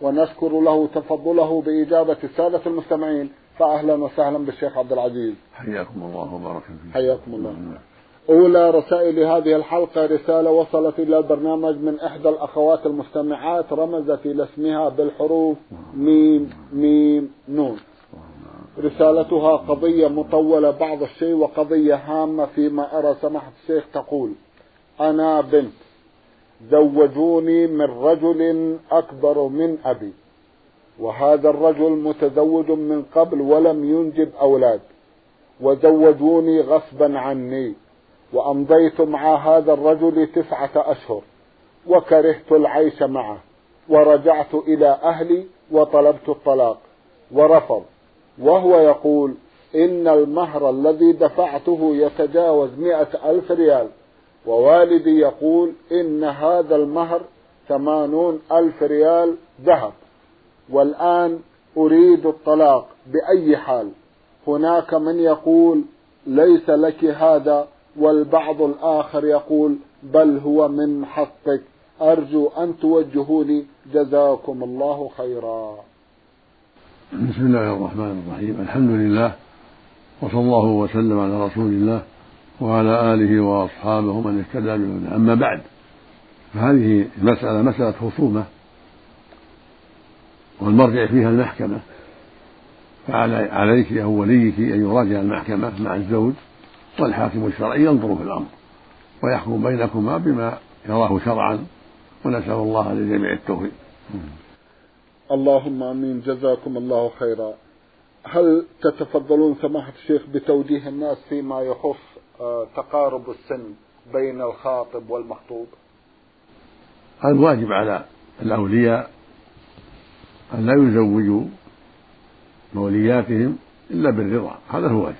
ونشكر له تفضله بإجابة السادة المستمعين. فأهلا وسهلا بالشيخ عبد العزيز. حياكم الله وبارك فيكم. حياكم الله. أولى رسائل هذه الحلقة رسالة وصلت إلى البرنامج من إحدى الأخوات المستمعات رمزت إلى اسمها بالحروف ميم ميم نون. رسالتها قضية مطولة بعض الشيء وقضية هامة فيما أرى سماحة الشيخ تقول. أنا بنت. زوجوني من رجل أكبر من أبي وهذا الرجل متزوج من قبل ولم ينجب أولاد وزوجوني غصبا عني وأمضيت مع هذا الرجل تسعة أشهر وكرهت العيش معه ورجعت إلى أهلي وطلبت الطلاق ورفض وهو يقول إن المهر الذي دفعته يتجاوز مئة ألف ريال. ووالدي يقول إن هذا المهر ثمانون ألف ريال ذهب والآن أريد الطلاق بأي حال. هناك من يقول ليس لك هذا والبعض الآخر يقول بل هو من حقك. أرجو أن توجهوني. جزاكم الله خيرا. بسم الله الرحمن الرحيم. الحمد لله وصلى الله وسلم على رسول الله. وعلى آله وأصحابه من اهتدى بهداه. أما بعد فهذه المسألة مسألة خصومة والمرجع فيها المحكمة. فعليك أو وليك أن يراجع المحكمة مع الزوج والحاكم الشرعي ينظر في الأمر ويحكم بينكما بما يراه شرعا ونسأل الله للجميع التوفيق. اللهم آمين. جزاكم الله خيرا. هل تتفضلون سماحة الشيخ بتوجيه الناس فيما يخص تقارب السن بين الخاطب والمخطوب. الواجب على الأولياء أن لا يزوجوا مولياتهم إلا بالرضا. هذا هو الواجب.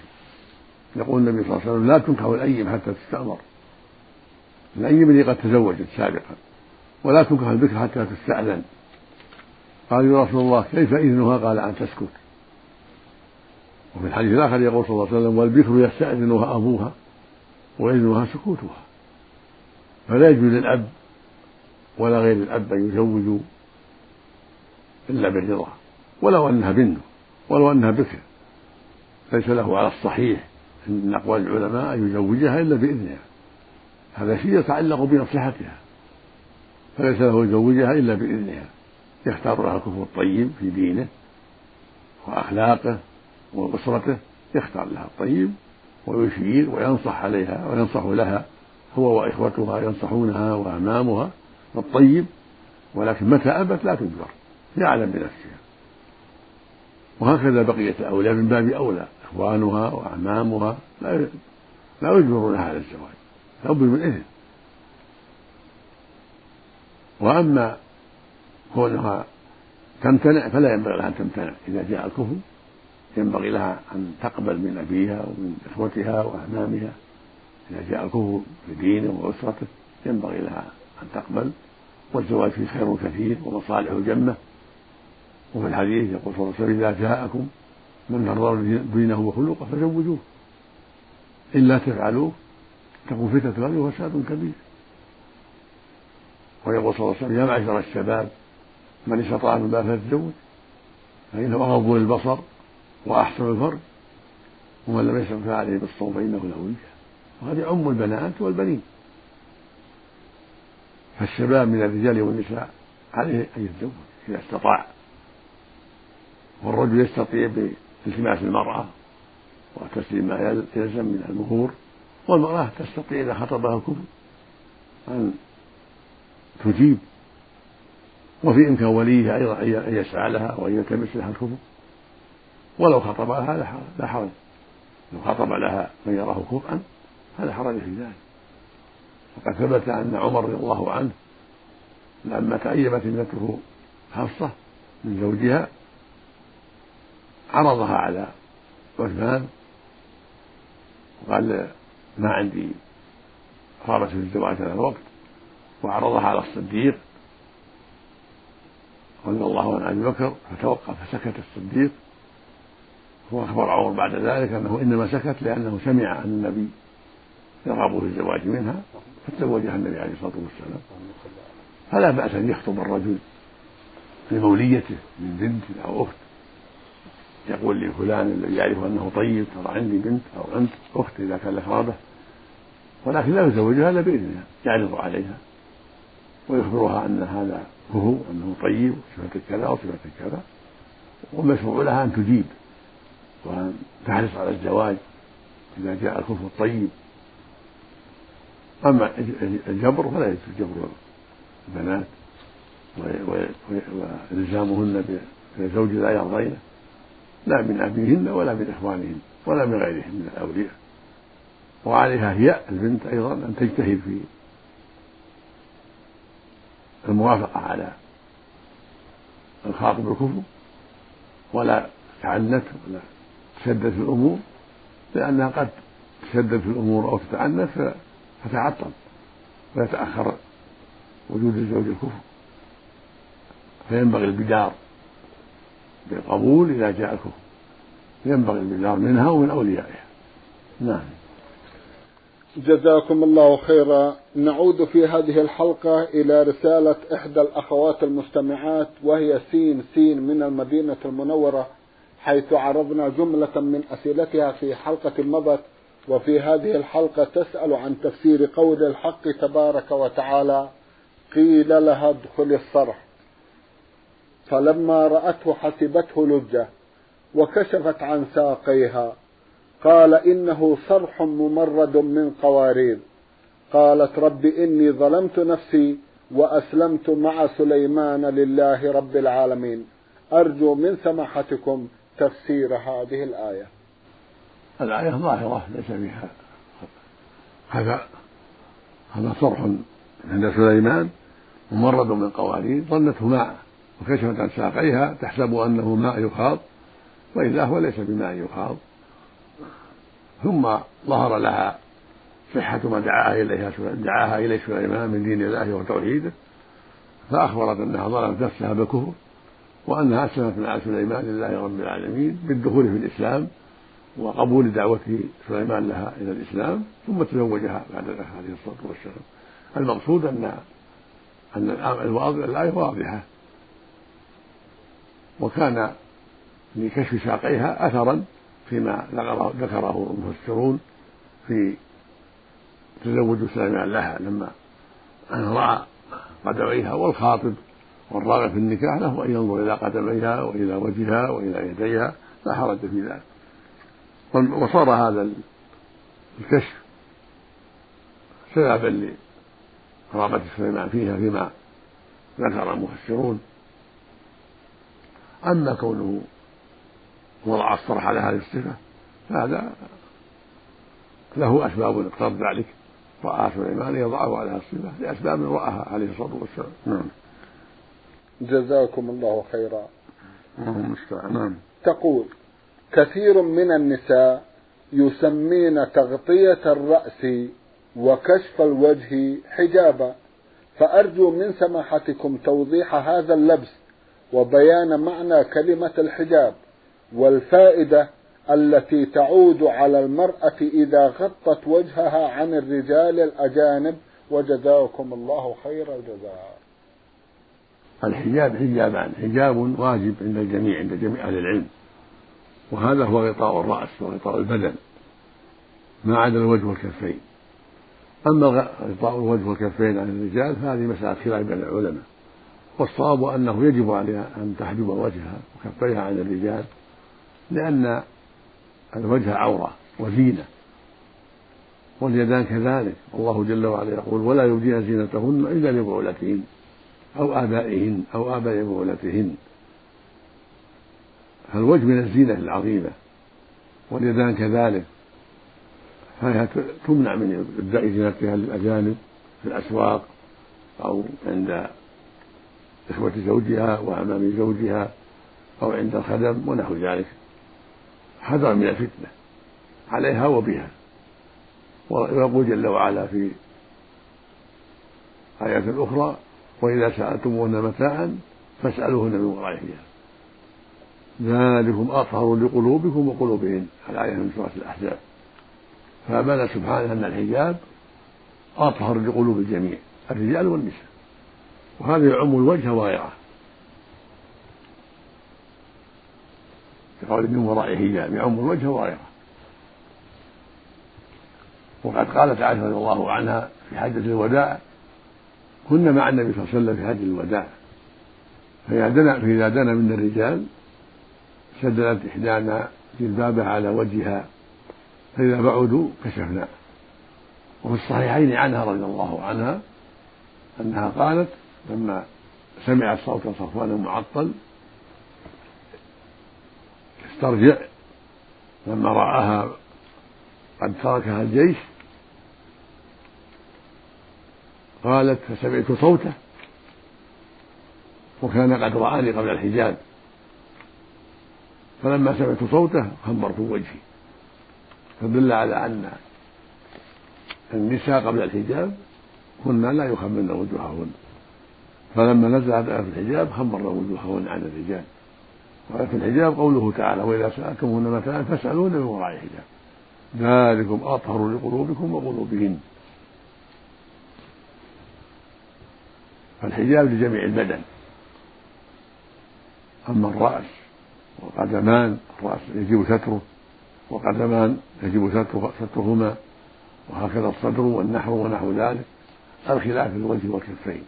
يقول النبي صلى الله عليه وسلم لا تنكح الأيم حتى تستأمر. الأيم اللي قد تزوجت سابقا. ولا تنكح البكر حتى تستأذن. قال يا رسول الله كيف إذنها؟ قال أن تسكت. وفي الحديث الآخر يقول صلى الله عليه وسلم والبكر يستأذنها أبوها. وإذنها سكوتها. فلا يجوز للأب ولا غير الأب أن يزوجوا إلا بالرضا ولو أنها بنت ولو أنها بكر. ليس له على الصحيح من أقوال العلماء أن يزوجها إلا بإذنها. هذا شيء يتعلق بمصلحتها. فليس له يزوجها إلا بإذنها. يختار لها الكفر الطيب في دينه وأخلاقه وأسرته يختار لها الطيب ويشير وينصح عليها وينصح لها هو وإخوتها ينصحونها وأمامها بالطيب ولكن متى أبت لا تجبر يعلم بنفسها. وهكذا بقية الأولياء من باب أولى إخوانها وأعمامها لا لا يجبرونها على الزواج لابد من إذن. وأما كونها تمتنع فلا ينبغي لها أن تمتنع إذا جاء الكفر. ينبغي لها أن تقبل من أبيها ومن إخوتها وأعمامها إذا جاء الكفر في دينه وأسرته ينبغي لها أن تقبل. والزواج فيه خير كثير ومصالح جمة وفي الحديث يقول صلى الله عليه وسلم إذا جاءكم من ترضون دينه وخلقه فزوجوه. إلا تفعلوه تكون فتنة غير وفساد كبير. ويقول صلى الله عليه وسلم يا معشر الشباب من استطاع من باب فليتزوج فإنه أغض للبصر وأحسن الفرج ومن لم يستطع فعليه بالصوم فإنه له وجه. وهذه أم البنات والبنين. فالشباب من الرجال والنساء عليه أن يتزوج إذا استطاع. والرجل يستطيع بالتماس المرأة وتسليم ما يلزم من المهور والمرأة تستطيع إذا خطبها الكفر أن تجيب. وفي إمكان وليها أيضا أن يسعى لها وأن يلتمس لها الكفر. ولو خطب لها لا حرج. لو خطب لها من يراه كفءا فلا حرج في ذلك. وقد ثبت أن عمر رضي الله عنه لما تأيمت ابنته حفصة من زوجها عرضها على عثمان وقال ما عندي رغبة في الزواج هذا الوقت وعرضها على الصديق رضي الله عن أبي بكر فتوقف فسكت الصديق واخبر عمر بعد ذلك أنه إنما سكت لأنه سمع عن النبي يرغب في الزواج منها فتزوجها النبي عليه الصلاة والسلام. فلا بأس أن يخطب الرجل لموليته من بنت أو أخت. يقول لفلان الذي يعرف أنه طيب ترى عندي بنت أو انت أخت إذا كان لك رغبه ولكن لا يزوجها إلا بإذنها يعرض عليها. ويخبرها أن هذا هو أنه طيب وصفته كذا وصفته كذا. والمشروع لها أن تجيب. وان تحرص على الزواج إذا جاء الكفر الطيب. أما الجبر فلا يجوز جبر البنات والزامهن بزوج لا يرضينه لا من أبيهن ولا من إخوانهن ولا من غيرهم من الأولياء. وعليها هي البنت أيضا أن تجتهد في الموافقة على الخاطب الكفر ولا تعنت ولا تشدد في الأمور لأنها قد تشدد في الأمور أو تتعنت فتعطل ويتأخر وجود الزوج الكفر. فينبغي البدار بالقبول إذا جاء الكفر. ينبغي البدار منها ومن أوليائها. نعم. جزاكم الله خيرا. نعود في هذه الحلقة إلى رسالة إحدى الأخوات المستمعات وهي سين سين من المدينة المنورة. حيث عرضنا جملة من أسئلتها في حلقة مضت وفي هذه الحلقة تسأل عن تفسير قول الحق تبارك وتعالى قيل لها ادخل الصرح. فلما رأته حسبته لجة وكشفت عن ساقيها. قال إنه صرح ممرد من قوارير. قالت رب إني ظلمت نفسي وأسلمت مع سليمان لله رب العالمين. أرجو من سماحتكم تفسير هذه الآية. الآية ظاهرة ليس فيها هذا هذا صرح عند سليمان ممرد من قوارير ظنته ماء وكشفت عن ساقيها تحسب أنه ماء يخاض وإلا هو ليس بماء يخاض. ثم ظهر لها صحة ما دعاها إليها دعاها إليه سليمان من دين الله وتوحيده فأخبرت أنها ظلمت نفسها بالكفر وأنها أسلمت مع سليمان لله رب العالمين بالدخول في الإسلام وقبول دعوة سليمان لها إلى الإسلام ثم تزوجها بعد ذلك عليه الصلاة والسلام. المقصود أن أن الآية واضحة. وكان لكشف ساقيها أثرا فيما ذكره المفسرون في تزوج سليمان لها لما رأى قدميها والخاطب والراغب في النكاح له أن ينظر إلى قدميها وإلى وجهها وإلى يديها لا حرج في ذلك. وصار هذا الكشف سببا لرغبة سليمان فيها فيما ذكر المفسرون. أما كونه وضع الصرح على هذه الصفة فهذا له أسباب اقتضت ذلك. رأى سليمان يضعه على الصفة لأسباب رآها عليه الصلاة والسلام. نعم. جزاكم الله خيرا. نعم. تقول كثير من النساء يسمين تغطية الرأس وكشف الوجه حجابا. فأرجو من سماحتكم توضيح هذا اللبس وبيان معنى كلمة الحجاب والفائدة التي تعود على المرأة إذا غطت وجهها عن الرجال الأجانب. وجزاكم الله خير الجزاء. الحجاب حجابان حجاب واجب عند الجميع عند جميع أهل العلم. وهذا هو غطاء الرأس وغطاء البدن ما عدا الوجه والكفين. أما غطاء الوجه والكفين عن الرجال فهذه مسألة خلاف بين العلماء. والصواب أنه يجب عليها أن تحجب وجهها وكفيها عن الرجال لأن الوجه عورة وزينة واليدان كذلك. الله جل وعلا يقول ولا يبدين زينتهن إلا لبعولتهن. أو آبائهن أو آباء بعولتهن فالوجه من الزينة العظيمة واليدان كذلك فهي تمنع من إبداء زينتها للأجانب في الأسواق أو عند إخوة زوجها وأمام زوجها أو عند الخدم ونحو ذلك. حذرا من الفتنة عليها وبها. ويقول جل وعلا في آيات أخرى وإذا سألتموهن متاعا فاسألوهن من وراء حجاب ذلكم أطهر لقلوبكم وقلوبهن. الآية من سورة الأحزاب. فأبان سبحانه أن الحجاب أطهر لقلوب الجميع الرجال والنساء. وهذا يعم الوجه وغيره كقول من وراء حجاب يعم الوجه وغيره وقد قالت عائشة رضي الله عنها في حجة الوداع كنا مع النبي صلى الله عليه وسلم في حج الوداع. فإذا دنا فإذا دنا من الرجال شددت إحدانا جلبابها على وجهها فإذا بعدوا كشفنا. وفي الصحيحين عنها رضي الله عنها أنها قالت لما سمعت صوت صفوان المعطل استرجع لما رآها قد تركها الجيش قالت فسمعت صوته وكان قد رآني قبل الحجاب فلما سمعت صوته خمرت وجهي. فدل على أن النساء قبل الحجاب كن لا يخمرن وجوههن. فلما نزلت آية الحجاب خمرن وجوههن عن الرجال. وآية الحجاب قوله تعالى وإذا سألتموهن متاعا فاسألون من وراء حجاب ذلكم أطهر لقلوبكم وقلوبهن. فالحجاب لجميع البدن. أما الرأس وقدمان الرأس يجب ستره وقدمان يجب ستره سترهما وهكذا الصدر والنحر ونحو ذلك الخلاف في الوجه والكفين.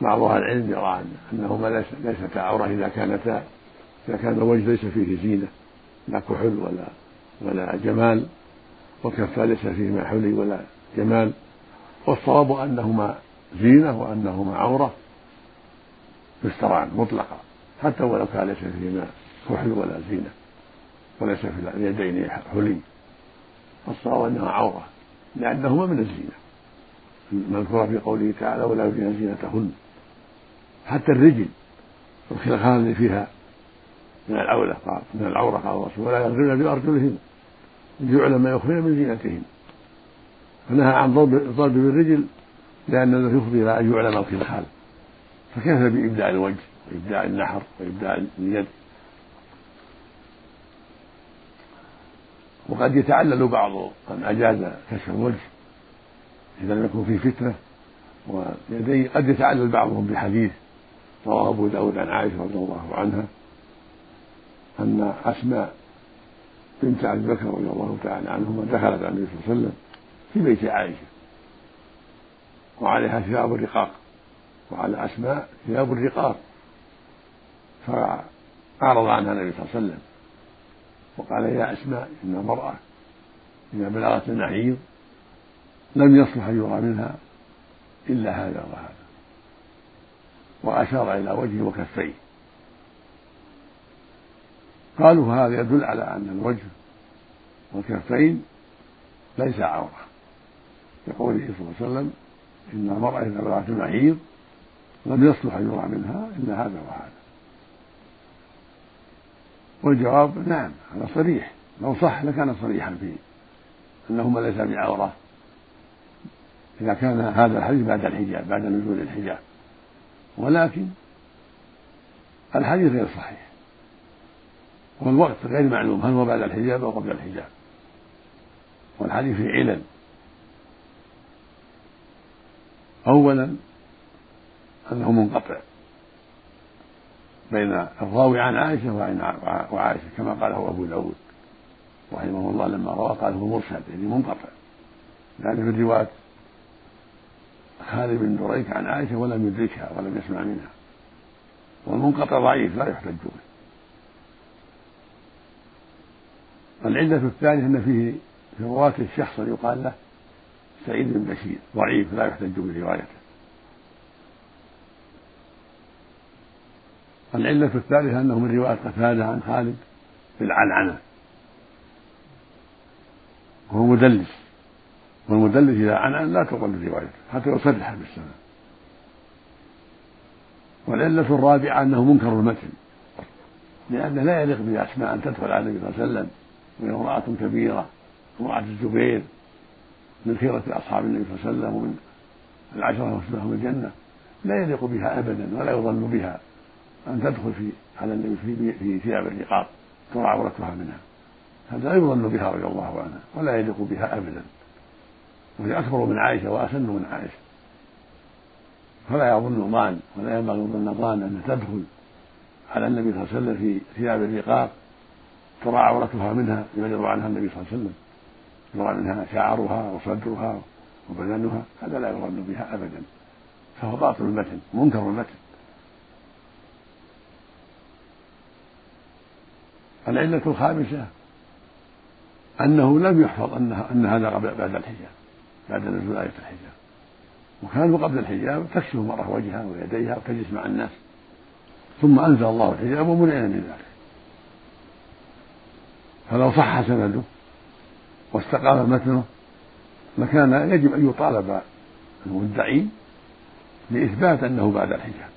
بعض أهل العلم يرى أنهما ليس ليستا عورة إذا كانتا إذا كان الوجه ليس فيه زينة لا كحل ولا ولا جمال والكفان ليس فيهما حلي ولا جمال والصواب أنهما زينة وأنهما عورة يستران مطلقا. حتى ولو كان ليس فيهما كحل ولا زينة وليس في اليدين حلي. فالصواب أنها عورة لأنهما من الزينة. المذكورة في قوله تعالى ولا يبدين زينتهن. حتى الرجل الخلخال اللي فيها من العولة قال من العورة قال الرسول ولا يضربن بأرجلهن. ليعلم ما يخفين من زينتهن. فنهى عن ضرب الضرب بالرجل لأن ذلك يفضي إلى أن يعلم الخلخال فكيف بإبداع الوجه؟ وإبداع النحر وإبداع اليد. وقد يتعلل بعض من أجاز كشف الوجه إذا لم يكن فيه فتنة. ويديه قد يتعلل بعضهم بحديث رواه أبو داود عن عائشة رضي الله عنها أن أسماء بنت أبي بكر رضي الله تعالى عنهما دخلت على النبي صلى الله عليه وسلم في بيت عائشة. وعليها ثياب الرقاق. وعلى أسماء ثياب الرقاق. فأعرض عنها النبي صلى الله عليه وسلم. وقال يا أسماء إن المرأة إذا بلغت المحيض لم يصلح أن يرى منها إلا هذا وهذا. وأشار إلى وجهه وكفيه. قالوا هذا يدل على أن الوجه والكفين ليس عورة. لقوله صلى الله عليه وسلم إن المرأة إذا بلغت المحيض لم يصلح أن يرى منها إلا هذا وهذا. والجواب نعم هذا صريح. لو صح لكان صريحا في أنهما ليس بعورة. إذا كان هذا الحديث بعد الحجاب بعد نزول الحجاب. ولكن الحديث غير صحيح. والوقت غير معلوم هل هو بعد الحجاب أو قبل الحجاب. والحديث في علل. أولا أنه منقطع بين الراوي عن عائشة وعائشة كما قاله أبو داود رحمه الله لما روى قال هو مرسل يعني منقطع. يعني في الرواية خالد بن دريك عن عائشة ولم يدركها ولم يسمع منها. والمنقطع ضعيف لا يحتج به العلة الثانية أن فيه في رواته شخصا يقال له سعيد بن بشير ضعيف لا يحتج بروايته. العلة الثالثة أنه من رواية قتادة عن خالد بالعنعنة وهو مدلس والمدلس إذا عنعن لا تقبل روايته حتى يصرح بالسنة والعلة الرابعة أنه منكر المتن لأنه لا يليق بأسماء أن تدخل على النبي صلى الله عليه وسلم وهي امرأة كبيرة امرأة الزبير من خيرة أصحاب النبي صلى الله عليه وسلم ومن العشرة المبشرة الجنة لا يليق بها أبدا ولا يظن بها أن تدخل في على النبي في في ثياب الرقاب ترى عورتها منها. هذا لا يظن بها رضي الله عنها ولا يليق بها أبدا. وهي أكبر من عائشة وأسن من عائشة. فلا يظن ظان ولا ينبغي ظن ظان أن تدخل على النبي صلى الله عليه وسلم في ثياب الرقاق ترى عورتها منها يعرض عنها النبي صلى الله عليه وسلم. يرى منها شعرها وصدرها وبدنها هذا لا يظن بها أبدا. فهو باطل المتن منكر المتن. العلة الخامسة أنه لم يحفظ أن أن هذا بعد الحجاب بعد نزول آية الحجاب. وكانوا قبل الحجاب تكشف المرأة وجهها ويديها وتجلس مع الناس. ثم أنزل الله الحجاب ومنعنا من ذلك. فلو صح سنده واستقام متنه لكان يجب أن يطالب المدعي لإثبات أنه بعد الحجاب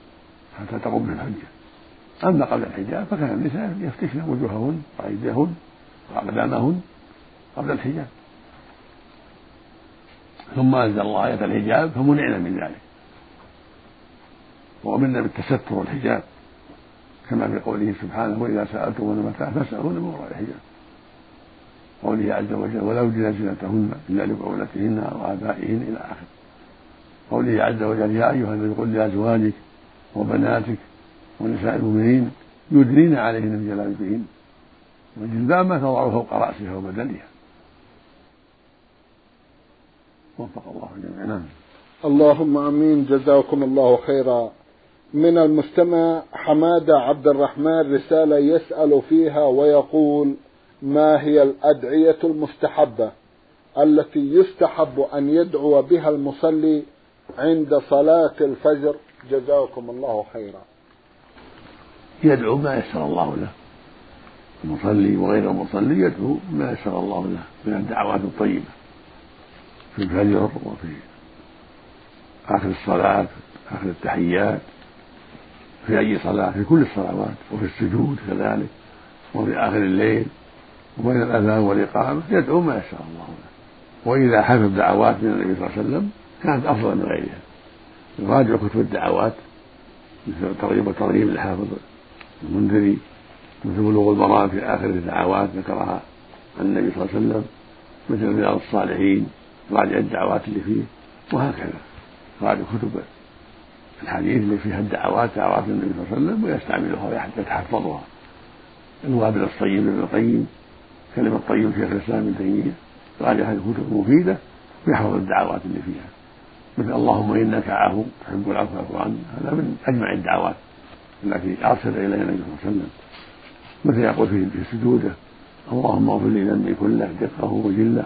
حتى تقوم بالحجة أما قبل الحجاب فكان النساء يفتشن وجوههن وأيديهن وأقدامهن قبل الحجاب. ثم أنزل الله آية الحجاب فمنعنا من ذلك. وأمرنا بالتستر والحجاب كما في قوله سبحانه وإذا سألتم متاع فاسألون من وراء الحجاب. قوله عز وجل ولا يبدين زينتهن إلا لبعولتهن أو آبائهن إلى آخره قوله عز وجل يا أيها النبي قل لأزواجك وبناتك ونساء المؤمنين يدنين عليهن من جلابيبهن والجلباب ما تضع فوق رأسها وبدنها وفق الله جميعا. نعم. اللهم آمين. جزاكم الله خيرا. من المستمع حمادة عبد الرحمن رسالة يسأل فيها ويقول ما هي الأدعية المستحبة التي يستحب أن يدعو بها المصلي عند صلاة الفجر؟ جزاكم الله خيرا. يدعو ما يسر الله له. المصلي وغير المصلي يدعو ما يسر الله له من الدعوات الطيبة في الفجر وفي آخر الصلاة آخر التحيات في أي صلاة في كل الصلوات وفي السجود كذلك وفي آخر الليل. وبين الأذان والإقامة يدعو ما يسر الله له. وإذا حفظ دعوات من النبي صلى الله عليه وسلم كانت أفضل من غيرها. يراجع كتب الدعوات مثل ترغيب وترغيب للحافظ المنذري مثل بلوغ المرام في آخر الدعوات ذكرها النبي صلى الله عليه وسلم مثل رياض الصالحين راجع الدعوات اللي فيه وهكذا. راجع كتب الحديث اللي فيها الدعوات دعوات النبي صلى الله عليه وسلم ويستعملها ويتحفظها الوابل الصيب ابن القيم كلمة طيب شيخ الإسلام ابن تيمية راجع هذه الكتب المفيدة ويحفظ الدعوات اللي فيها. مثل اللهم إنك عفو تحب العفو فاعف عنه هذا من أجمع الدعوات التي أرسل إليها النبي صلى الله عليه وسلم. مثل يقول في سجوده اللهم اغفر لي ذنبي كله دقه وجله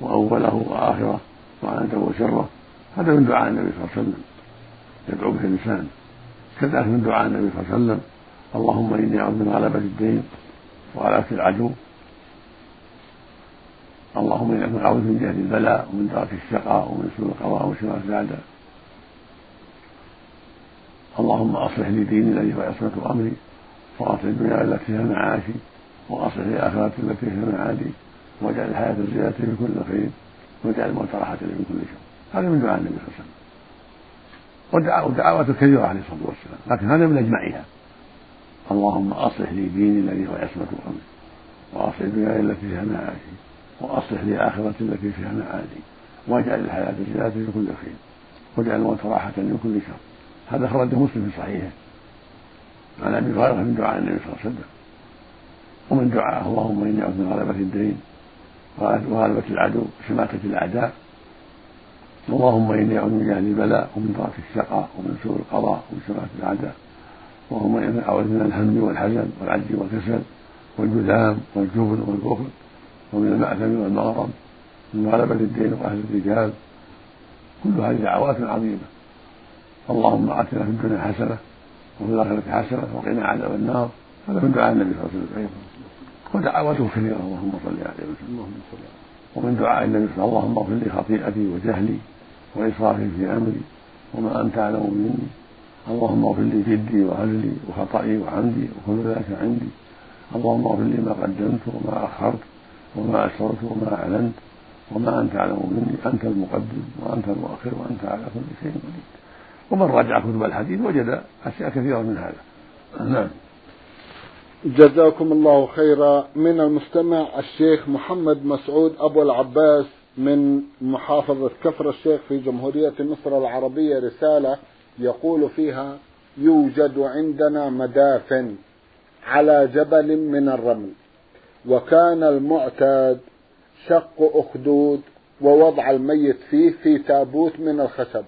وأوله وآخره وعنته وشره. هذا من دعاء النبي صلى الله عليه وسلم. يدعو به الإنسان. كذلك من دعاء النبي صلى الله عليه وسلم. اللهم إني أعوذ من غلبة الدين وغلبة العدو. اللهم إني أعوذ من جهل البلاء ومن درك الشقاء ومن سوء القضاء وشمال الأعداء اللهم أصلح لي ديني الذي هو عصمة أمري وأصلح الدنيا التي فيها معاشي وأصلح آخرتي التي فيها معادي واجعل الحياة زيادة في كل خير واجعل الموت راحة لي من كل شر. هذا من دعاء النبي صلى الله عليه وسلم. والدعوات كثيرة عليه الصلاة والسلام. لكن هذا من أجمعها. اللهم أصلح لي ديني الذي هو عصمة أمري وأصلح الدنيا التي فيها معاشي وأصلح لي آخرتي التي فيها معادي واجعل الحياة زيادة في كل خير. واجعل الموت راحة من كل شر. هذا أخرجه مسلم في صحيحه عن أبي هريرة من دعاء النبي صلى الله عليه وسلم. ومن دعاء اللهم إني أعوذ من غلبة الدين وغلبة العدو وشماتة الأعداء. اللهم إني أعوذ من جهل البلاء ومن ضعف الشقاء ومن سوء القضاء ومن شماتة الأعداء. اللهم إني أعوذ من الهم والحزن والعجز والكسل والجذام والجبن والبخل. ومن المأثم والمغرم من غلبة الدين وأهل الرجال. كل هذه دعوات عظيمة. اللهم آتنا في الدنيا حسنة وفي الآخرة حسنة وقنا عذاب النار. هذا من دعاء النبي صلى الله عليه وسلم. ودعواته كثيرة. اللهم صل عليه وسلم ومن دعاء النبي صلى الله عليه وسلم اللهم اغفر لي خطيئتي وجهلي وإسرافي في أمري وما أنت أعلم مني. اللهم اغفر لي جدي وهزلي وخطئي وعمدي وكل ذلك عندي. اللهم اغفر لي ما قدمت وما أخرت. وما اسررت وما أعلنت وما أنت أعلم مني أنت المقدم وأنت المؤخر وأنت على كل شيء قدير. ومن راجع كتب الحديث وجد أشياء كثيرة من هذا. نعم. جزاكم الله خيرا. من المستمع الشيخ محمد مسعود أبو العباس من محافظة كفر الشيخ في جمهورية مصر العربية رسالة يقول فيها يوجد عندنا مدافن على جبل من الرمل. وكان المعتاد شق أخدود ووضع الميت فيه في تابوت من الخشب.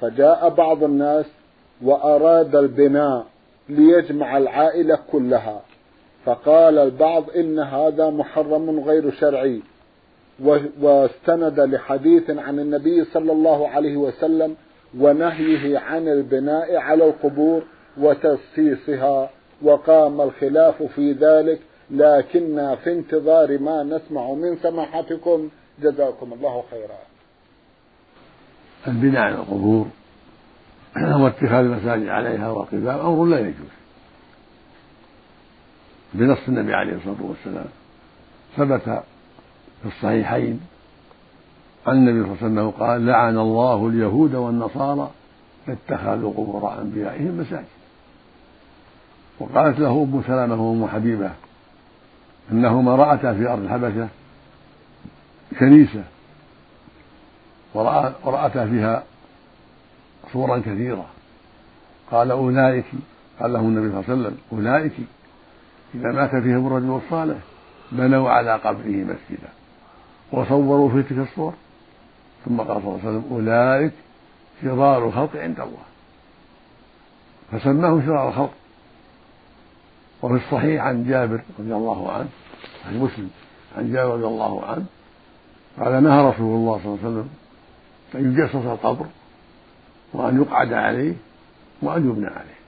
فجاء بعض الناس وأراد البناء ليجمع العائلة كلها. فقال البعض إن هذا محرم غير شرعي. واستند لحديث عن النبي صلى الله عليه وسلم ونهيه عن البناء على القبور وتسييسها وقام الخلاف في ذلك لكننا في انتظار ما نسمع من سماحتكم جزاكم الله خيرا. البناء على القبور واتخاذ المساجد عليها وقباب أمر لا يجوز. بنص النبي عليه الصلاة والسلام ثبت في الصحيحين عن النبي صلى الله عليه وسلم قال لعن الله اليهود والنصارى اتخذوا قبور أنبيائهم مساجد. وقالت له أم سلمة وأم حبيبة أنهما رأتا في أرض الحبشه كنيسة ورأتا فيها صورا كثيرة. قال أولئك قال لهم النبي صلى الله عليه وسلم أولئك إذا مات فيهم الرجل الصالح بنوا على قبره مسجدا وصوروا في تلك الصور. ثم قال صلى الله عليه وسلم أولئك شرار الخلق عند الله. فسماهم شرار الخلق. وفي الصحيح عن جابر رضي الله عنه عن مسلم عن جابر رضي الله عنه قال نهى رسول الله صلى الله عليه وسلم أن يجسس القبر وأن يقعد عليه وأن يبنى عليه.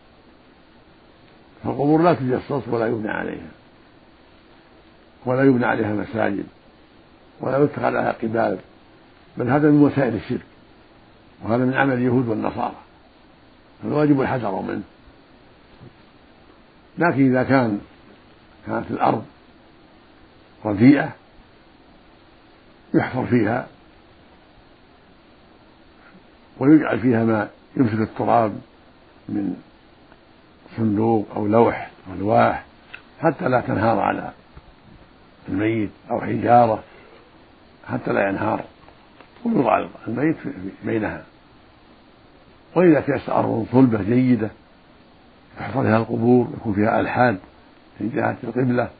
فالقبور لا تجسس ولا يبنى عليها ولا يبنى عليها مساجد ولا يتخذ عليها قباب بل هذا من وسائل الشرك وهذا من عمل اليهود والنصارى. فالواجب الحذر منه. لكن إذا كان كانت الأرض رديئة يحفر فيها ويجعل فيها ما يمسك التراب من صندوق أو لوح أو لواح حتى لا تنهار على الميت أو حجارة حتى لا ينهار. ويوضع الميت بينها. وإذا كانت أرض صلبة جيدة يحفر فيها القبور يكون فيها ألحاد في جهة القبلة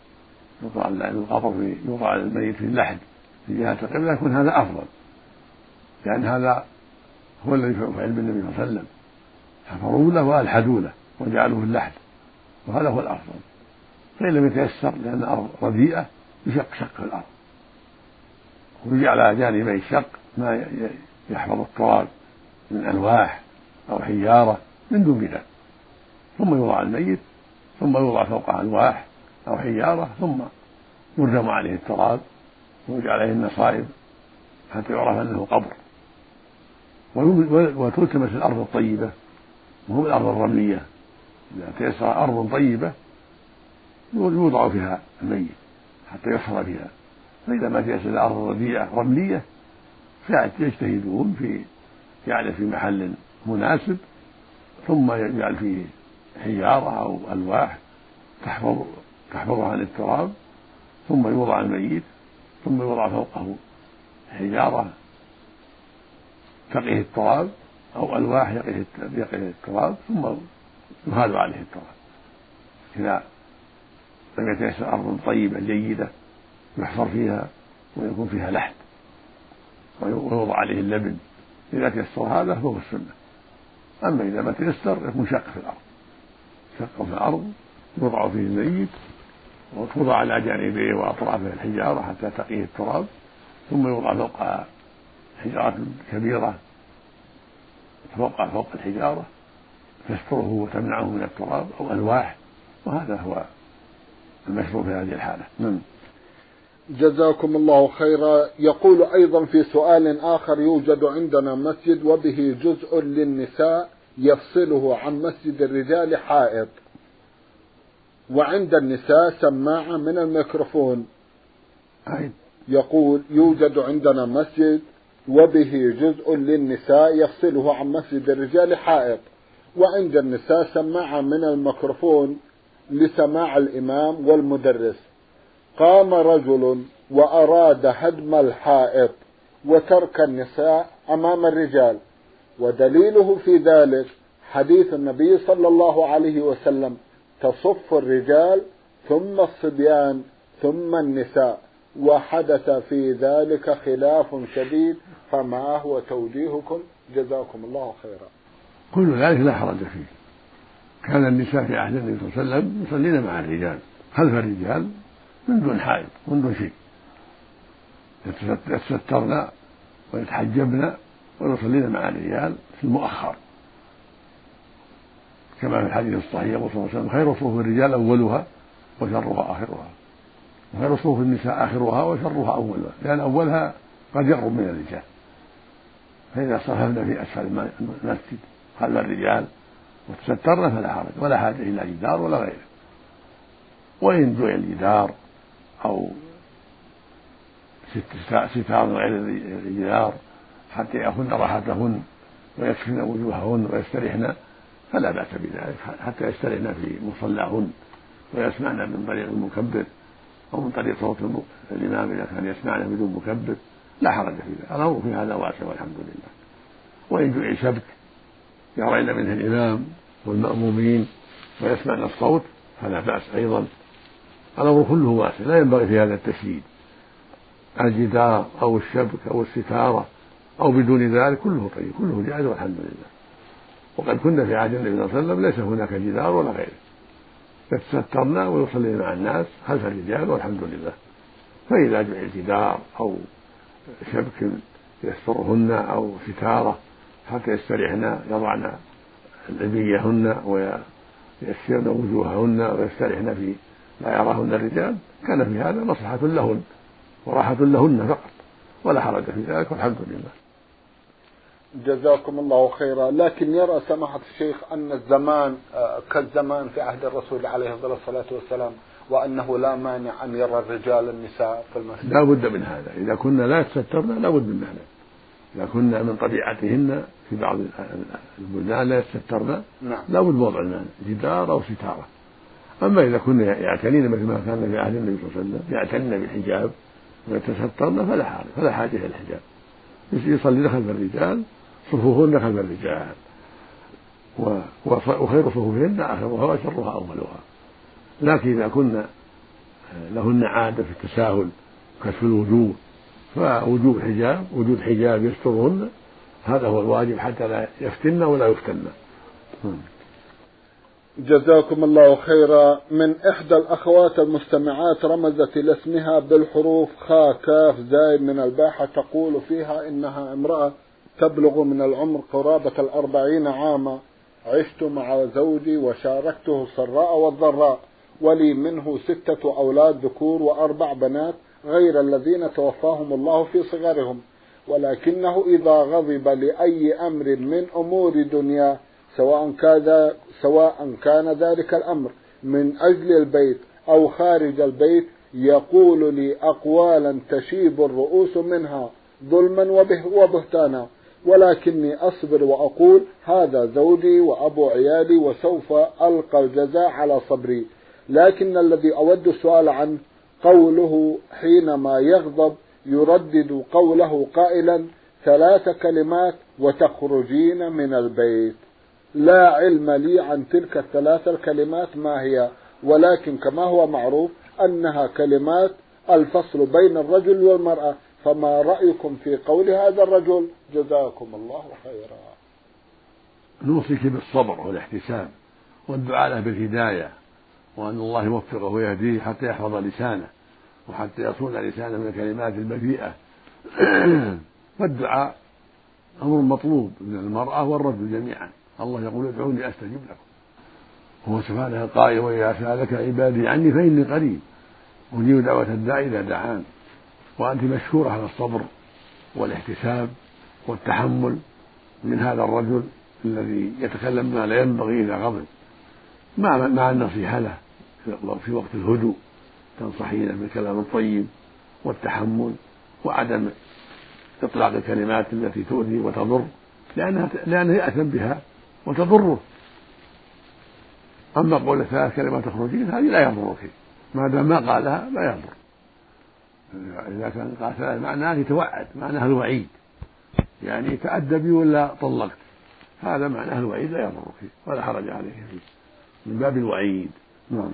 يوضع القبر في يوضع الميت في اللحد في جهة القبلة يكون هذا أفضل. لأن هذا هو الذي فعل بالنبي صلى الله عليه وسلم. حفروا له وألحدوا له وجعلوه في اللحد. وهذا هو الأفضل. فإن لم يتيسر لأن الأرض رديئة يشق شق في الأرض. ويجعل على جانبي الشق ما يحفظ التراب من ألواح أو حجارة من دون بناء ثم يوضع الميت ثم يوضع فوقه ألواح أو حجارة ثم يردم عليه التراب ويجعل عليه النصائب حتى يعرف أنه قبر. وتلتمس الأرض الطيبة وهو الأرض الرملية. إذا تيسر أرض طيبة يوضع فيها الميت حتى يحفر فيها. فإذا ما تيسر الأرض رديئة رملية يجتهدون في جعله في محل مناسب ثم يجعل فيه حجارة أو ألواح تحفظ تحفظها عن التراب ثم يوضع الميت ثم يوضع فوقه حجارة تقيه التراب أو ألواح يقيه يقيه التراب ثم يهال عليه التراب إذا لم يتيسر أرض طيبة جيدة يحفر فيها ويكون فيها لحد ويوضع عليه اللبن إذا تيسر هذا فهو السنة. أما إذا ما تيسر يكون شق في الأرض. شق في الأرض يوضع فيه الميت وتوضع على جانبيه وأطرافه الحجارة حتى تقيه التراب ثم يوضع فوقها حجارة كبيرة فوق فوق الحجارة تستره وتمنعه من التراب أو ألواح وهذا هو المشروع في هذه الحالة. نعم. جزاكم الله خيرا. يقول أيضا في سؤال آخر يوجد عندنا مسجد وبه جزء للنساء. يفصله عن مسجد الرجال حائط. وعند النساء سماعة من الميكروفون. يقول يوجد عندنا مسجد وبه جزء للنساء يفصله عن مسجد الرجال حائط. وعند النساء سماعة من الميكروفون لسماع الإمام والمدرس. قام رجل وأراد هدم الحائط وترك النساء أمام الرجال. ودليله في ذلك حديث النبي صلى الله عليه وسلم تصف الرجال ثم الصبيان ثم النساء وحدث في ذلك خلاف شديد فما هو توجيهكم؟ جزاكم الله خيرا. كل ذلك لا حرج فيه. كان النساء في عهد النبي صلى الله عليه وسلم يصلين مع الرجال خلف الرجال من دون حائط من دون شيء. يتسترن ويتحجبن ويصلين مع الرجال في المؤخر. كما في الحديث الصحيح يقول صلى الله عليه وسلم خير صفوف الرجال أولها وشرها آخرها. وخير صفوف النساء آخرها وشرها أولها لأن أولها قد يقرب من الرجال. فإذا صففنا في أسفل المسجد خلف الرجال وتسترن فلا حرج ولا حاجة إلى جدار ولا غيره. وإن جعل جدار أو ستار غير الجدار حتى يأخذن راحتهن ويكفن وجوههن ويسترحن فلا بأس بذلك حتى يسترحن في مصلاهن ويسمعن من طريق المكبر أو من طريق صوت الإمام إذا كان يسمعن بدون مكبر لا حرج في ذلك. الأمر في هذا واسع والحمد لله. وإن جعل شبك يرين منه الإمام والمأمومين ويسمعن الصوت فلا بأس أيضا. الأمر كله واسع لا ينبغي في هذا التشديد. الجدار أو الشبك أو الستارة أو بدون ذلك كله طيب كله جائز والحمد لله. وقد كنا في عهد النبي صلى الله عليه وسلم ليس هناك جدار ولا غيره. يتسترنا ويصلين مع الناس خلف الرجال والحمد لله. فإذا جعل جدار أو شبك يسترهن أو ستارة حتى يستريحن يضعن لبيهن ويسرن وجوههن ويستريحن في لا يراهن الرجال كان في هذا مصلحة لهن وراحة لهن فقط ولا حرج في ذلك والحمد لله. جزاكم الله خيرا. لكن يرى سماحة الشيخ أن الزمان آه، كالزمان في عهد الرسول عليه الصلاة والسلام وأنه لا مانع أن يرى الرجال النساء في المسجد. لا بد من هذا. إذا كن لا يتسترن لا بد من هذا. إذا كن من طبيعتهن في بعض البلدان لا يتسترن نعم. لا بد وضع المانع جدار أو ستارة. أما إذا كن يعتنين مثل ما كان في عهد النبي صلى الله عليه وسلم يعتنين بالحجاب ويتسترن فلا حاجة فلا حاجة إلى الحجاب. يصلي خلف الرجال صفوفهن خلف الرجال. وخير صفوفهن آخرها وشرها أولها لكن إذا كنا لهن عادة في التساهل كشف الوجوه فوجوب حجاب وجود حجاب يسترهن هذا هو الواجب حتى لا يفتن ولا يفتن. جزاكم الله خيرا. من إحدى الأخوات المستمعات رمزت إلى اسمها بالحروف خا كاف زاي من الباحة تقول فيها إنها امرأة تبلغ من العمر قرابة الأربعين عاما. عشت مع زوجي وشاركته السراء والضراء ولي منه ستة أولاد ذكور وأربع بنات غير الذين توفاهم الله في صغرهم. ولكنه إذا غضب لأي أمر من أمور دنياه سواء كان سواء كان ذلك الأمر من أجل البيت أو خارج البيت يقول لي أقوالا تشيب الرؤوس منها ظلما وبهتانا. ولكني أصبر وأقول هذا زوجي وأبو عيالي وسوف ألقى الجزاء على صبري. لكن الذي أود السؤال عنه قوله حينما يغضب يردد قوله قائلا ثلاث كلمات وتخرجين من البيت. لا علم لي عن تلك الثلاث الكلمات ما هي ولكن كما هو معروف أنها كلمات الفصل بين الرجل والمرأة. فما رأيكم في قول هذا الرجل؟ جزاكم الله خيرا. نوصيك بالصبر والاحتساب والدعاء له بالهداية وأن الله يوفقه ويهديه حتى يحفظ لسانه وحتى يصون لسانه من الكلمات البذيئة. فالدعاء أمر مطلوب من المرأة والرجل جميعا. الله يقول ادعوني أستجب لكم. هو سبحانه القائل وإذا سألك عبادي عني فإني قريب. أجيب دعوة الداعي إذا دعان. وأنت مشكورة على الصبر والاحتساب والتحمل من هذا الرجل الذي يتكلم ما لا ينبغي إذا غضب. مع مع النصيحة له في وقت الهدوء؟ تنصحينه بالكلام الطيب والتحمل وعدم إطلاق الكلمات التي تؤذي وتضر لأنها لأنه يأثم بها وتضره. أما قول ثلاث كلمات تخرجين هذه لا يضرك. ما دام ما قالها لا يضر إذا كان قال ثلاث معناه يتوعد معناه الوعيد. يعني تأدبي ولا طلقت؟ هذا معناه الوعيد لا يضرك ولا حرج عليه. فيه من باب الوعيد. نعم.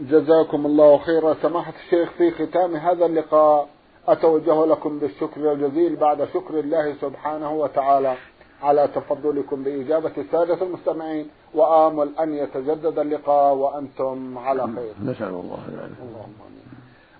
جزاكم الله خيرا. سماحة الشيخ في ختام هذا اللقاء أتوجه لكم بالشكر الجزيل بعد شكر الله سبحانه وتعالى على تفضلكم بإجابة السادة المستمعين وآمل أن يتجدد اللقاء وأنتم على خير. نسأل الله ذلك اللهم آمين.